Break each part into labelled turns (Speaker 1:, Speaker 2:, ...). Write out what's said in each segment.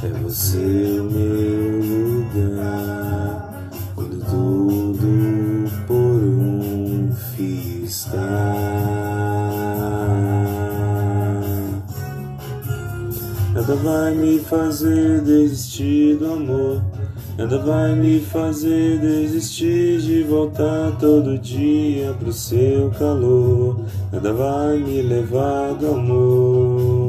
Speaker 1: Você é o meu lugar quando tudo por um fio está. Nada vai me fazer desistir do amor. Nada vai me fazer desistir de voltar todo dia pro seu calor. Nada vai me levar do amor.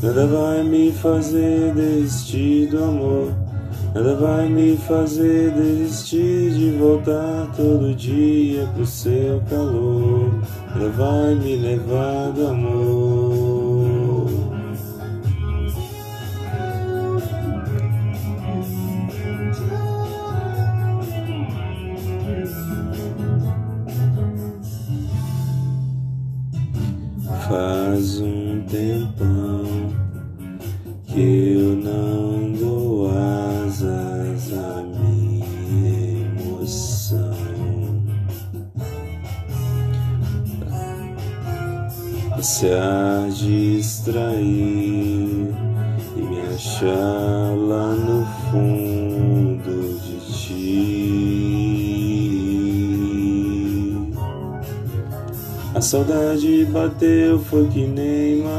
Speaker 1: Nada vai me fazer desistir do amor. Nada vai me fazer desistir de voltar todo dia pro seu calor. Nada vai me levar do amor. Faz um tempão eu não dou asas à minha emoção. Se a distrair e me achar lá no fundo de ti. A saudade bateu, foi que nem maré.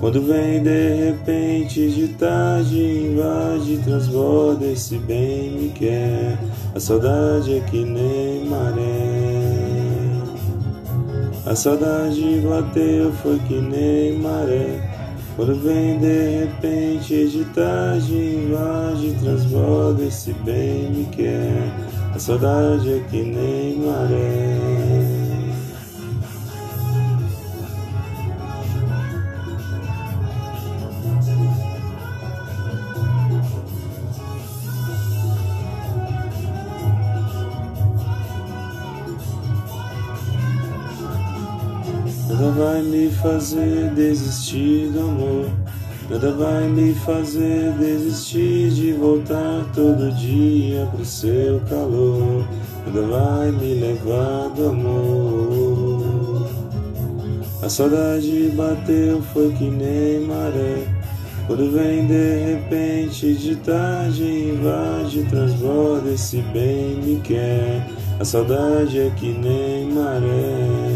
Speaker 1: Quando vem de repente, de tarde, invade, transborda e se bem me quer. A saudade é que nem maré. A saudade bateu, foi que nem maré. Quando vem de repente, de tarde, invade, transborda e se bem me quer. A saudade é que nem maré. Nada vai me fazer desistir do amor. Nada vai me fazer desistir de voltar todo dia pro seu calor. Nada vai me levar do amor. A saudade bateu, foi que nem maré. Quando vem de repente, de tarde, invade, transborda, esse bem me quer. A saudade é que nem maré.